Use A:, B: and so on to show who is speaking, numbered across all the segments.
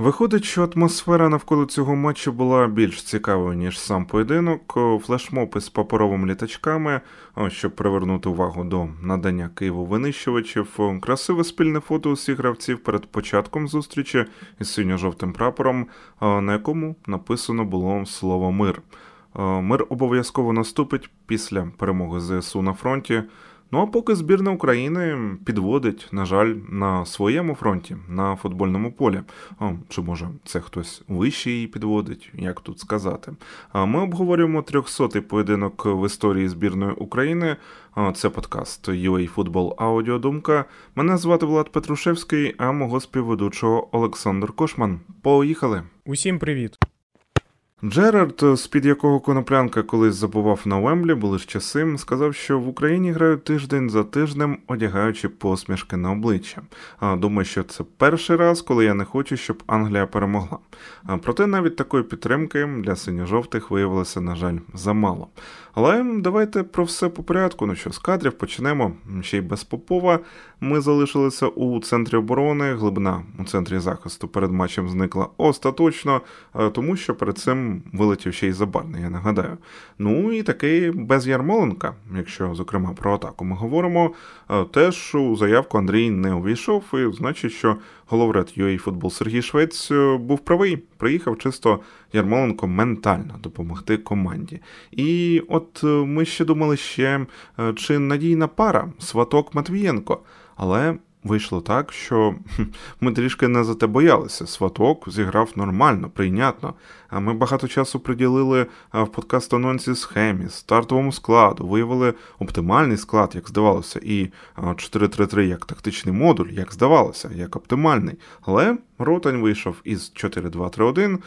A: Виходить, що атмосфера навколо цього матчу була більш цікавою, ніж сам поєдинок. Флешмоб із паперовими літачками, щоб привернути увагу до надання Києву винищувачів. Красиве спільне фото усіх гравців перед початком зустрічі із синьо-жовтим прапором, на якому написано було слово мир. Мир обов'язково наступить після перемоги ЗСУ на фронті. Ну а поки збірна України підводить, на жаль, на своєму фронті, на футбольному полі. О, Чи може це хтось вище її підводить, як тут сказати? А Ми обговорюємо 300-й поєдинок в історії збірної України. Це подкаст UA Football Аудіодумка. Мене звати Влад Петрушевський, а мого співведучого Олександр Кошман. Поїхали!
B: Усім привіт!
A: Джерард, з-під якого коноплянка колись забував на Вемблі, були ж часи, сказав, що в Україні грають тиждень за тижнем, одягаючи посмішки на обличчя. Думаю, що це перший раз, коли я не хочу, щоб Англія перемогла. Проте навіть такої підтримки для синьо-жовтих виявилося, на жаль, замало. Але давайте про все по порядку. Ну що з кадрів почнемо ще й без Попова. Ми залишилися у центрі оборони. Глибина у центрі захисту перед матчем зникла остаточно, тому що перед цим вилетів ще й забарний, я нагадаю. Ну і такий без Ярмоленка, якщо зокрема про атаку ми говоримо, теж у заявку Андрій не увійшов, і значить, що Головред UA футбол Сергій Швець е, був правий. Приїхав чисто Ярмоленко ментально допомогти команді. І от е, ми ще думали ще, е, чи надійна пара Сваток Матвієнко. Але Вийшло так, що ми трішки не за те боялися. Сваток зіграв нормально, прийнятно. А ми багато часу приділили в подкаст анонсі схемі, стартовому складу, виявили оптимальний склад, як здавалося, і 4-3-3 як тактичний модуль, як здавалося, як оптимальний. Але Ротань вийшов із 4-2-3-1.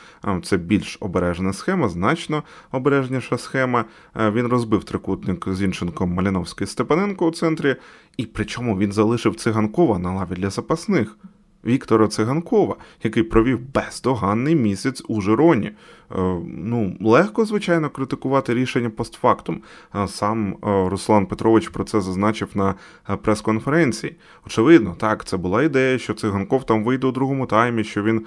A: Це більш обережна схема, значно обережніша схема. Він розбив трикутник з іншенком Маліновський Степаненко у центрі, і причому він залишив циганкова на лаві для запасних. Віктора Циганкова, який провів бездоганний місяць у Жироні. Е, ну, легко, звичайно, критикувати рішення постфактум. Е, сам е, Руслан Петрович про це зазначив на прес-конференції. Очевидно, так, це була ідея, що циганков там вийде у другому таймі, що він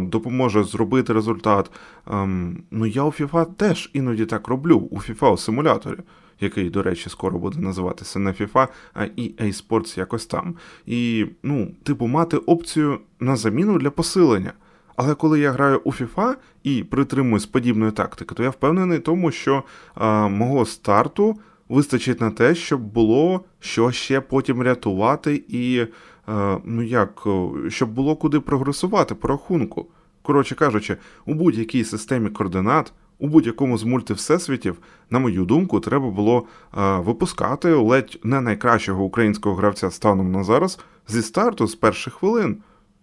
A: допоможе зробити результат. Ем, ну, я у FIFA теж іноді так роблю у FIFA у симуляторі який, до речі, скоро буде називатися не FIFA, а EA Sports якось там. І, ну, типу, мати опцію на заміну для посилення. Але коли я граю у FIFA і притримуюсь подібної тактики, то я впевнений в тому, що а, мого старту вистачить на те, щоб було що ще потім рятувати, і а, ну як, щоб було куди прогресувати по рахунку. Коротше кажучи, у будь-якій системі координат. У будь-якому з мультивсесвітів, на мою думку, треба було е, випускати ледь не найкращого українського гравця станом на зараз зі старту з перших хвилин.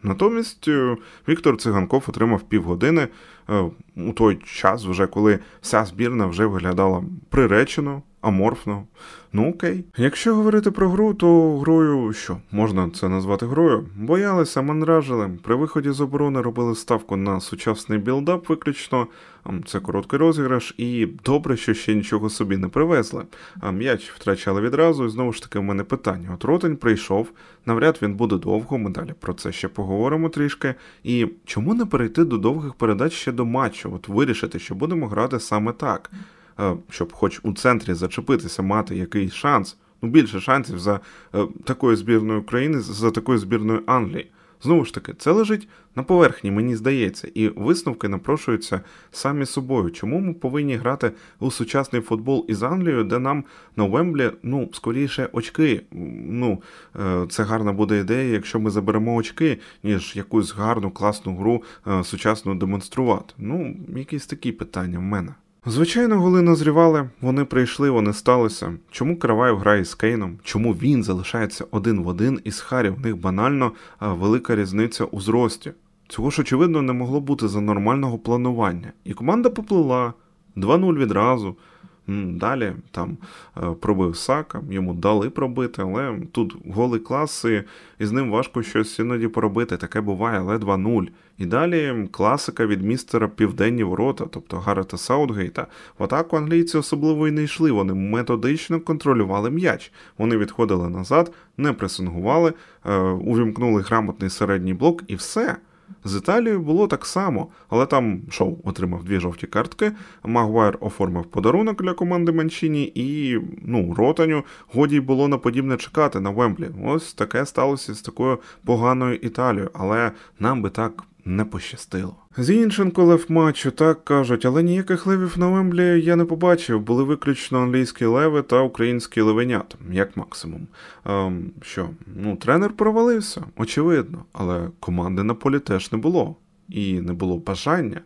A: Натомість е, Віктор Циганков отримав півгодини е, у той час, вже коли вся збірна вже виглядала приречено, аморфно. Ну окей. Якщо говорити про гру, то грою що можна це назвати грою? Боялися, мандражили. При виході з оборони робили ставку на сучасний build-up виключно. Це короткий розіграш, і добре, що ще нічого собі не привезли. А м'яч втрачали відразу, і знову ж таки в мене питання. От Ротень прийшов, навряд він буде довго. Ми далі про це ще поговоримо трішки. І чому не перейти до довгих передач ще до матчу? От вирішити, що будемо грати саме так. Е, щоб хоч у центрі зачепитися, мати якийсь шанс, ну більше шансів за е, такою збірною України, за такою збірною Англії. Знову ж таки, це лежить на поверхні, мені здається, і висновки напрошуються самі собою. Чому ми повинні грати у сучасний футбол із Англією, де нам на Вемблі, ну, скоріше, очки. Ну, е, це гарна буде ідея, якщо ми заберемо очки, ніж якусь гарну класну гру сучасну демонструвати. Ну, якісь такі питання в мене. Звичайно, голи назрівали, вони прийшли, вони сталися. Чому Караваєв грає з Кейном? Чому він залишається один в один із Харі? В них банально велика різниця у зрості. Цього ж, очевидно, не могло бути за нормального планування. І команда поплила 2-0 відразу. Далі там е, пробив Сака, йому дали пробити, але тут голий клас, і, з ним важко щось іноді поробити. Таке буває, але 2-0. І далі класика від містера Південні ворота, тобто Гаррета Саутгейта. В атаку англійці особливо і не йшли. Вони методично контролювали м'яч. Вони відходили назад, не пресингували, е, увімкнули грамотний середній блок і все. З Італією було так само, але там Шоу отримав дві жовті картки. Магуайр оформив подарунок для команди Манчині, і ну, Ротаню годі було на подібне чекати на Вемблі. Ось таке сталося з такою поганою Італією, але нам би так не пощастило. Зінченко лев матчу, так кажуть, але ніяких левів на Вемблі я не побачив. Були виключно англійські леви та українські левенята, як максимум. Ем, Що, ну, тренер провалився, очевидно, але команди на полі теж не було. І не було бажання.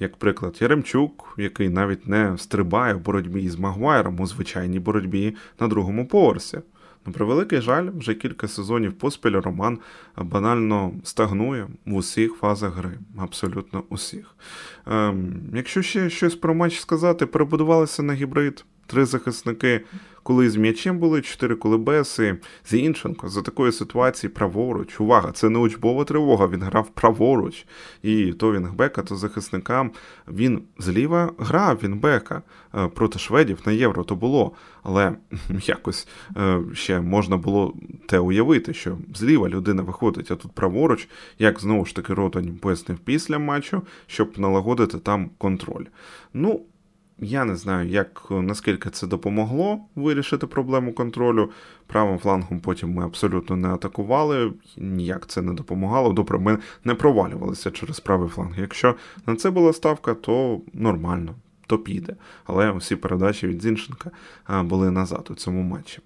A: Як приклад, Яремчук, який навіть не стрибає в боротьбі з Магуайром у звичайній боротьбі на другому поверсі. На превеликий жаль, вже кілька сезонів поспіль Роман банально стагнує в усіх фазах гри, абсолютно усіх. Ем, Якщо ще щось про матч сказати, перебудувалися на гібрид. Три захисники, коли з м'ячем були, чотири коли без, Зінченко за такої ситуації праворуч. Увага, це не учбова тривога, він грав праворуч. І то Вінгбека, то захисникам він зліва грав Вінгбека е, проти шведів на євро то було. Але якось е, ще можна було те уявити, що зліва людина виходить, а тут праворуч, як знову ж таки Ротань пояснив після матчу, щоб налагодити там контроль. Ну, я не знаю, як наскільки це допомогло вирішити проблему контролю. Правим флангом потім ми абсолютно не атакували, ніяк це не допомагало. Добре, ми не провалювалися через правий фланг. Якщо на це була ставка, то нормально, то піде. Але усі передачі від Зінченка були назад у цьому матчі.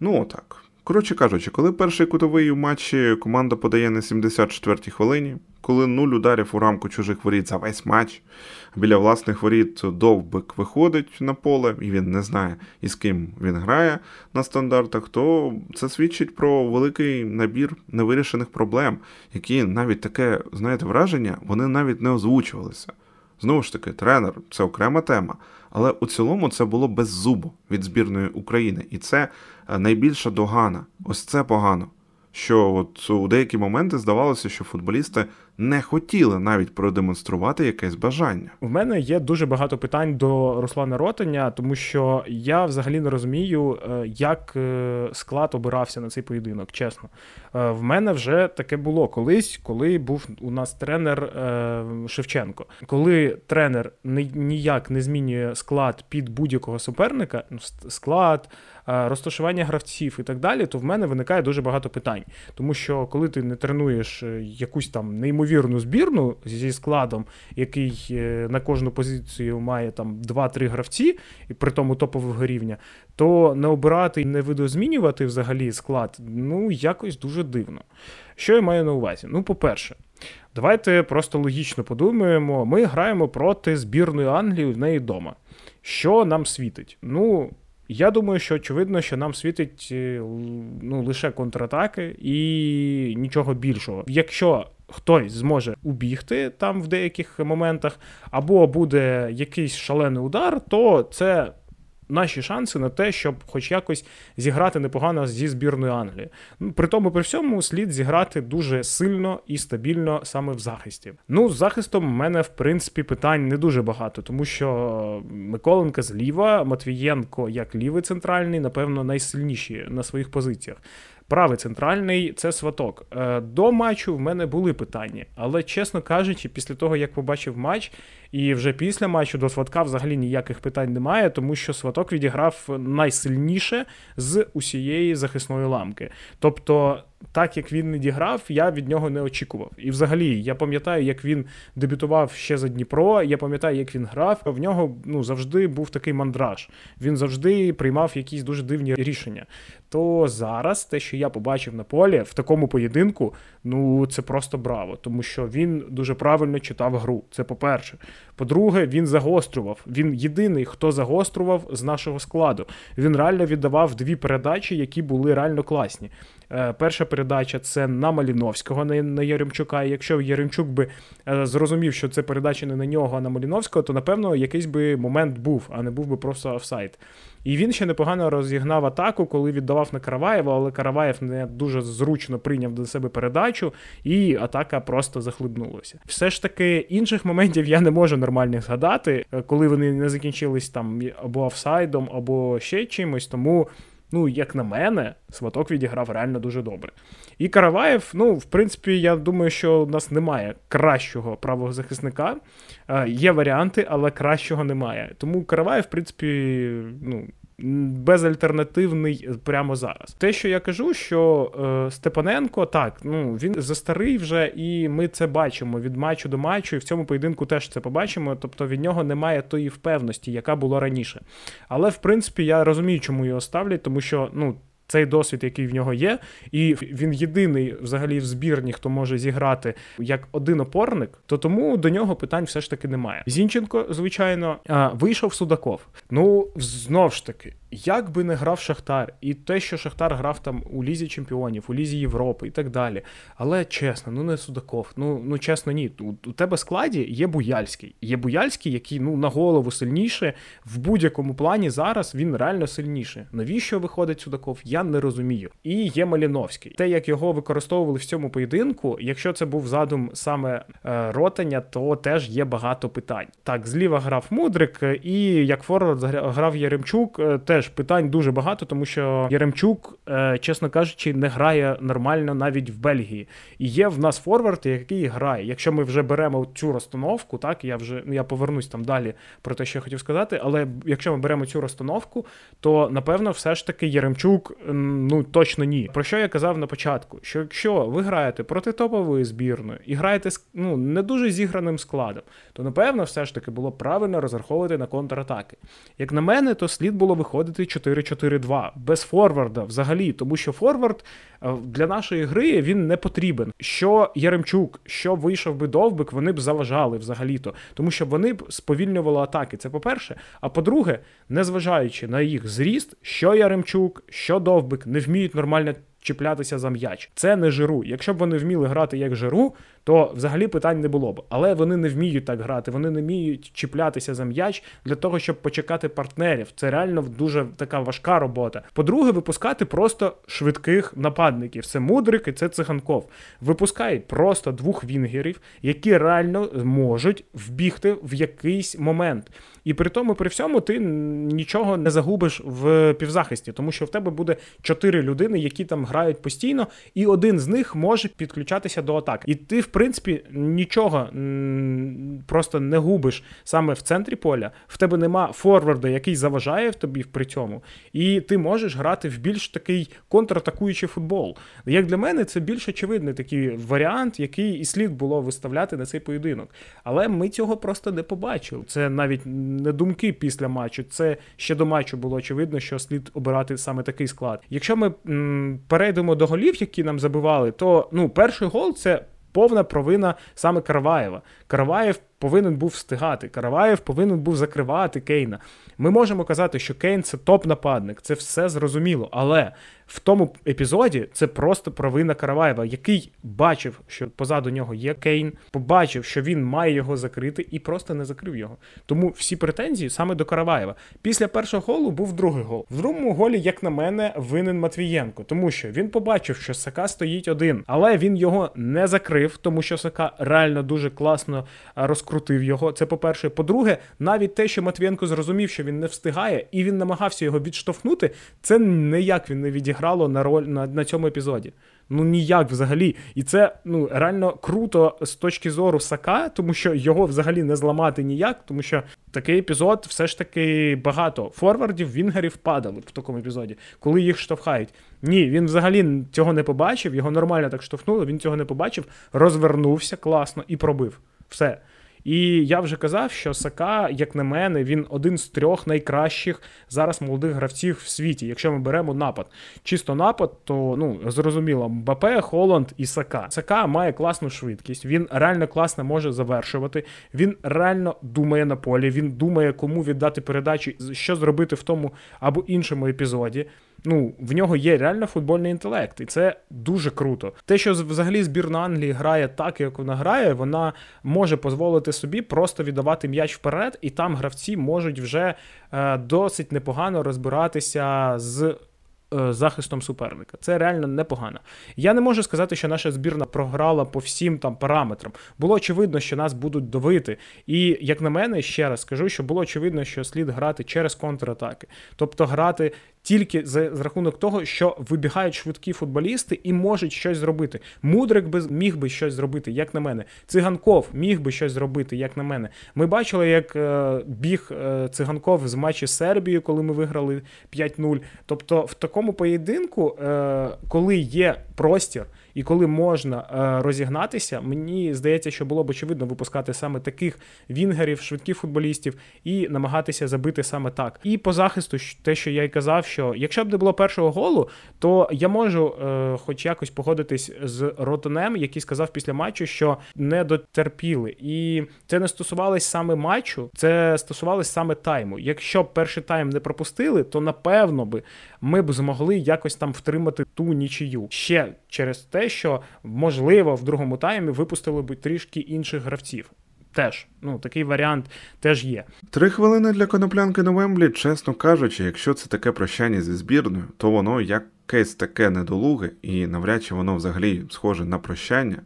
A: Ну, отак. Коротше кажучи, коли перший кутовий у матчі команда подає на 74-й хвилині, коли нуль ударів у рамку чужих воріт за весь матч, біля власних воріт довбик виходить на поле, і він не знає, із ким він грає на стандартах, то це свідчить про великий набір невирішених проблем, які навіть таке, знаєте, враження, вони навіть не озвучувалися. Знову ж таки, тренер це окрема тема, але у цілому це було без зубу від збірної України, і це е, найбільша догана. Ось це погано. Що от у деякі моменти здавалося, що футболісти не хотіли навіть продемонструвати якесь бажання.
B: В мене є дуже багато питань до Руслана Ротаня, тому що я взагалі не розумію, е, як е, склад обирався на цей поєдинок. Чесно, е, в мене вже таке було колись, коли був у нас тренер Шевченко. Коли тренер ніяк не змінює склад під будь-якого суперника, ну, склад. Розташування гравців і так далі, то в мене виникає дуже багато питань. Тому що коли ти не тренуєш якусь там неймовірну неймовірну збірну зі складом, який е, на кожну позицію має там 2-3 гравці, і при тому топового рівня, то не обирати і не видозмінювати взагалі склад ну якось дуже дивно. Що я маю на увазі? Ну, по-перше, давайте просто логічно подумаємо: ми граємо проти збірної Англії в неї вдома. Що нам світить? Ну. Я думаю, що очевидно, що нам світить е, ну, лише контратаки і нічого більшого. Якщо хтось зможе убігти там в деяких моментах, або буде якийсь шалений удар, то це. Наші шанси на те, щоб хоч якось зіграти непогано зі збірною Англії. Ну, при тому, при всьому, слід зіграти дуже сильно і стабільно саме в захисті. Ну, з захистом в мене, в принципі, питань не дуже багато, тому що Миколенка зліва, Матвієнко як лівий центральний, напевно, найсильніші на своїх позиціях. Правий центральний це сваток. Е, до матчу в мене були питання, але чесно кажучи, після того як побачив матч, і вже після матчу до сватка взагалі ніяких питань немає, тому що сваток відіграв найсильніше з усієї захисної ламки. Тобто так як він не діграв, я від нього не очікував. І взагалі, я пам'ятаю, як він дебютував ще за Дніпро. Я пам'ятаю, як він грав. В нього ну завжди був такий мандраж. Він завжди приймав якісь дуже дивні рішення. То зараз те, що я побачив на полі в такому поєдинку, ну це просто браво, тому що він дуже правильно читав гру. Це по-перше. По-друге, він загострював. Він єдиний, хто загострював з нашого складу. Він реально віддавав дві передачі, які були реально класні. Е, перша передача це на Маліновського, на Яремчука. І якщо Яремчук би е, зрозумів, що це передача не на нього, а на Маліновського, то напевно якийсь би момент був, а не був би просто офсайд. І він ще непогано розігнав атаку, коли віддавав на Караваєва, але Караваєв не дуже зручно прийняв до себе передачу, і атака просто захлибнулася. Все ж таки, інших моментів я не можу нормальних згадати, е, коли вони не закінчились там або офсайдом, або ще чимось. Тому, ну, як на мене, сваток відіграв реально дуже добре. І Караваєв, ну, в принципі, я думаю, що у нас немає кращого правого захисника. Е, є варіанти, але кращого немає. Тому Караваєв, в принципі, ну безальтернативний прямо зараз. Те, що я кажу, що е, Степаненко так, ну він застарий вже, і ми це бачимо від матчу до матчу, і в цьому поєдинку теж це побачимо. Тобто від нього немає тої впевності, яка була раніше. Але в принципі я розумію, чому його ставлять, тому що ну цей досвід, який в нього є, і він єдиний взагалі в збірні, хто може зіграти як один опорник, то тому до нього питань все ж таки немає. Зінченко, звичайно, вийшов Судаков. Ну знов ж таки, як би не грав Шахтар, і те, що Шахтар грав там у Лізі Чемпіонів, у Лізі Європи і так далі. Але чесно, ну не Судаков. Ну ну чесно, ні. У, у тебе складі є Буяльський. Є Буяльський, який ну на голову сильніше в будь-якому плані зараз він реально сильніше. Навіщо виходить Судаков? Я не розумію. І є Маліновський. Те, як його використовували в цьому поєдинку, якщо це був задум саме е, ротання, то теж є багато питань. Так, зліва грав Мудрик, і як форвард грав Яремчук, е, теж теж питань дуже багато, тому що Яремчук, е, чесно кажучи, не грає нормально навіть в Бельгії. І є в нас форвард, який грає. Якщо ми вже беремо цю розстановку, так я вже ну я повернусь там далі про те, що я хотів сказати. Але якщо ми беремо цю розстановку, то напевно все ж таки Яремчук ну точно ні. Про що я казав на початку? Що якщо ви граєте проти топової збірної і граєте ну, не дуже зіграним складом, то напевно все ж таки було правильно розраховувати на контратаки. Як на мене, то слід було виходити виходити 4-4-2 без форварда взагалі, тому що форвард е, для нашої гри він не потрібен. Що Яремчук, що вийшов би довбик, вони б заважали взагалі-то, тому що вони б сповільнювали атаки. Це по-перше. А по-друге, незважаючи на їх зріст, що Яремчук, що довбик не вміють нормально чіплятися за м'яч. Це не жиру. Якщо б вони вміли грати як жиру, то взагалі питань не було б. Але вони не вміють так грати, вони не вміють чіплятися за м'яч для того, щоб почекати партнерів. Це реально дуже така важка робота. По-друге, випускати просто швидких нападників. Це мудрик і це циганков. Випускай просто двох вінгерів, які реально можуть вбігти в якийсь момент. І при тому, при всьому, ти нічого не загубиш в півзахисті, тому що в тебе буде чотири людини, які там грають постійно, і один з них може підключатися до атак. І ти, в принципі, нічого просто не губиш саме в центрі поля. В тебе нема форварда, який заважає в тобі при цьому, і ти можеш грати в більш такий контратакуючий футбол. Як для мене, це більш очевидний такий варіант, який і слід було виставляти на цей поєдинок. Але ми цього просто не побачили. Це навіть не думки після матчу. Це ще до матчу було очевидно, що слід обирати саме такий склад. Якщо ми м, перейдемо до голів, які нам забивали, то ну перший гол це повна провина саме Караваєва. Караваєв повинен був встигати. Караваєв повинен був закривати Кейна. Ми можемо казати, що Кейн це топ-нападник, це все зрозуміло. Але в тому епізоді це просто провина Караваєва, який бачив, що позаду нього є Кейн, побачив, що він має його закрити, і просто не закрив його. Тому всі претензії саме до Караваєва. Після першого голу був другий гол. В другому голі, як на мене, винен Матвієнко, тому що він побачив, що Сака стоїть один, але він його не закрив, тому що Сака реально дуже класно розкрутив його. Це по-перше. По-друге, навіть те, що Матвієнко зрозумів, що він не встигає, і він намагався його відштовхнути, це ніяк він не відіграло на роль на, на цьому епізоді. Ну ніяк взагалі. І це ну реально круто з точки зору Сака, тому що його взагалі не зламати ніяк, тому що такий епізод все ж таки багато форвардів, вінгерів падали в такому епізоді, коли їх штовхають. Ні, він взагалі цього не побачив, його нормально так штовхнуло, він цього не побачив, розвернувся класно і пробив. Все. І я вже казав, що Сака, як на мене, він один з трьох найкращих зараз молодих гравців в світі. Якщо ми беремо напад. Чисто напад, то ну зрозуміло, Мбапе, Холланд і Сака. Сака має класну швидкість, він реально класно може завершувати. Він реально думає на полі, він думає, кому віддати передачі, що зробити в тому або іншому епізоді ну, в нього є реально футбольний інтелект, і це дуже круто. Те, що взагалі збірна Англії грає так, як вона грає, вона може дозволити собі просто віддавати м'яч вперед, і там гравці можуть вже е, досить непогано розбиратися з. Е, захистом суперника. Це реально непогано. Я не можу сказати, що наша збірна програла по всім там параметрам. Було очевидно, що нас будуть давити. І, як на мене, ще раз скажу, що було очевидно, що слід грати через контратаки. Тобто грати тільки за, рахунок того, що вибігають швидкі футболісти і можуть щось зробити. Мудрик би міг би щось зробити, як на мене. Циганков міг би щось зробити, як на мене. Ми бачили, як е, біг е, циганков з матчі з Сербією, коли ми виграли 5-0. Тобто, в такому поєдинку, е, коли є простір. І коли можна е, розігнатися, мені здається, що було б очевидно випускати саме таких вінгерів, швидких футболістів і намагатися забити саме так. І по захисту, те, що я й казав, що якщо б не було першого голу, то я можу, е, хоч якось погодитись з Ротонем, який сказав після матчу, що не дотерпіли. І це не стосувалось саме матчу, це стосувалось саме тайму. Якщо б перший тайм не пропустили, то напевно би ми б змогли якось там втримати ту нічию ще через те, що можливо в другому таймі випустили б трішки інших гравців. Теж, ну такий варіант теж є.
A: Три хвилини для коноплянки на Вемблі, чесно кажучи, якщо це таке прощання зі збірною, то воно як якесь таке недолуге, і навряд чи воно взагалі схоже на прощання.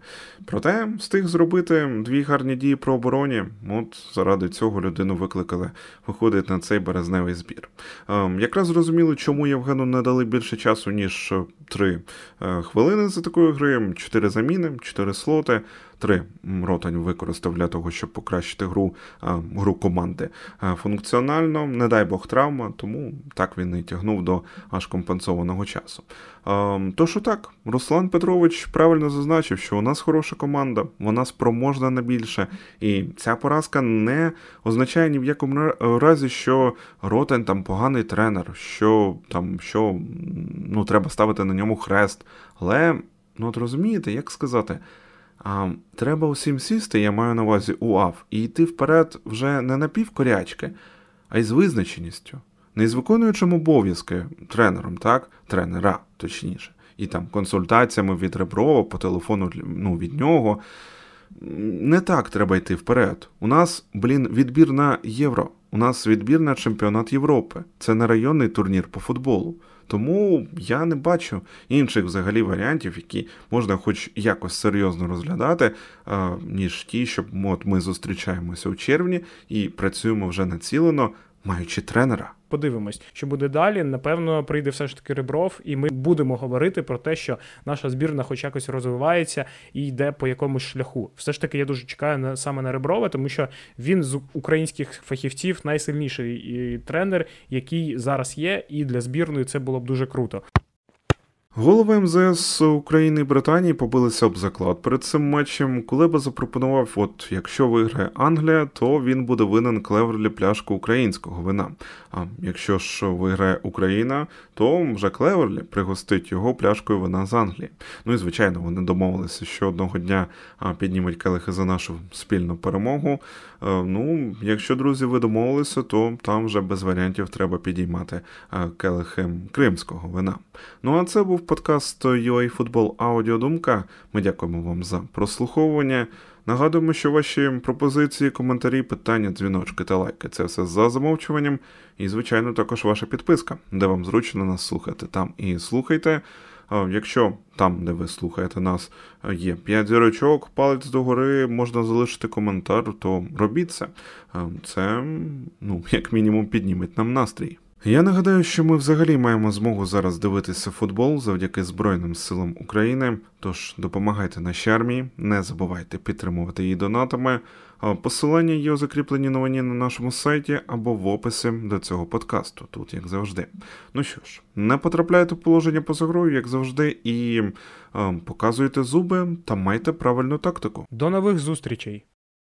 A: Проте встиг зробити дві гарні дії про обороні. От заради цього людину викликали, виходить на цей березневий збір. Ем, якраз зрозуміло, чому Євгену не дали більше часу, ніж три е, хвилини за такої гри, чотири заміни, чотири слоти. Три ротань використав для того, щоб покращити гру гру команди. Функціонально, не дай Бог травма, тому так він і тягнув до аж компенсованого часу. А, то що так, Руслан Петрович правильно зазначив, що у нас хороша команда, вона спроможна на більше, і ця поразка не означає ні в якому разі, що Ротань там поганий тренер, що там що ну, треба ставити на ньому хрест. Але, ну от розумієте, як сказати. А, Треба усім сісти, я маю на увазі УАВ, і йти вперед вже не на півкорячки, а й з визначеністю, не з виконуючим обов'язки тренером, так? Тренера, точніше, і там консультаціями від Реброва по телефону ну, від нього. Не так треба йти вперед. У нас, блін, відбір на євро. У нас відбір на чемпіонат Європи. Це не районний турнір по футболу. Тому я не бачу інших взагалі варіантів, які можна хоч якось серйозно розглядати, ніж ті, що от ми зустрічаємося у червні і працюємо вже націлено, маючи тренера.
B: Подивимось, що буде далі. Напевно, прийде все ж таки Ребров, і ми будемо говорити про те, що наша збірна, хоч якось розвивається і йде по якомусь шляху. Все ж таки, я дуже чекаю на саме на Реброва, тому що він з українських фахівців найсильніший тренер, який зараз є, і для збірної це було б дуже круто.
A: Голови МЗС України і Британії побилися об заклад перед цим матчем. Кулеба запропонував: от якщо виграє Англія, то він буде винен Клеверлі пляшку українського вина. А якщо ж виграє Україна, то вже Клеверлі пригостить його пляшкою вина з Англії. Ну і звичайно, вони домовилися, що одного дня піднімуть келихи за нашу спільну перемогу. Ну, якщо друзі, ви домовилися, то там вже без варіантів треба підіймати келихи кримського вина. Ну а це був подкаст Football Аудіодумка. Ми дякуємо вам за прослуховування. Нагадуємо, що ваші пропозиції, коментарі, питання, дзвіночки та лайки це все за замовчуванням. І, звичайно, також ваша підписка, де вам зручно нас слухати. Там і слухайте. Якщо там, де ви слухаєте нас, є 5 зірочок, палець догори, можна залишити коментар, то робіть це. Це, ну, як мінімум, підніметь нам настрій. Я нагадаю, що ми взагалі маємо змогу зараз дивитися футбол завдяки Збройним силам України. Тож допомагайте нашій армії, не забувайте підтримувати її донатами. Посилання є у закріпленій новині на нашому сайті або в описі до цього подкасту, тут як завжди. Ну що ж, не потрапляйте в положення поза грою, як завжди, і показуйте зуби та майте правильну тактику.
B: До нових зустрічей!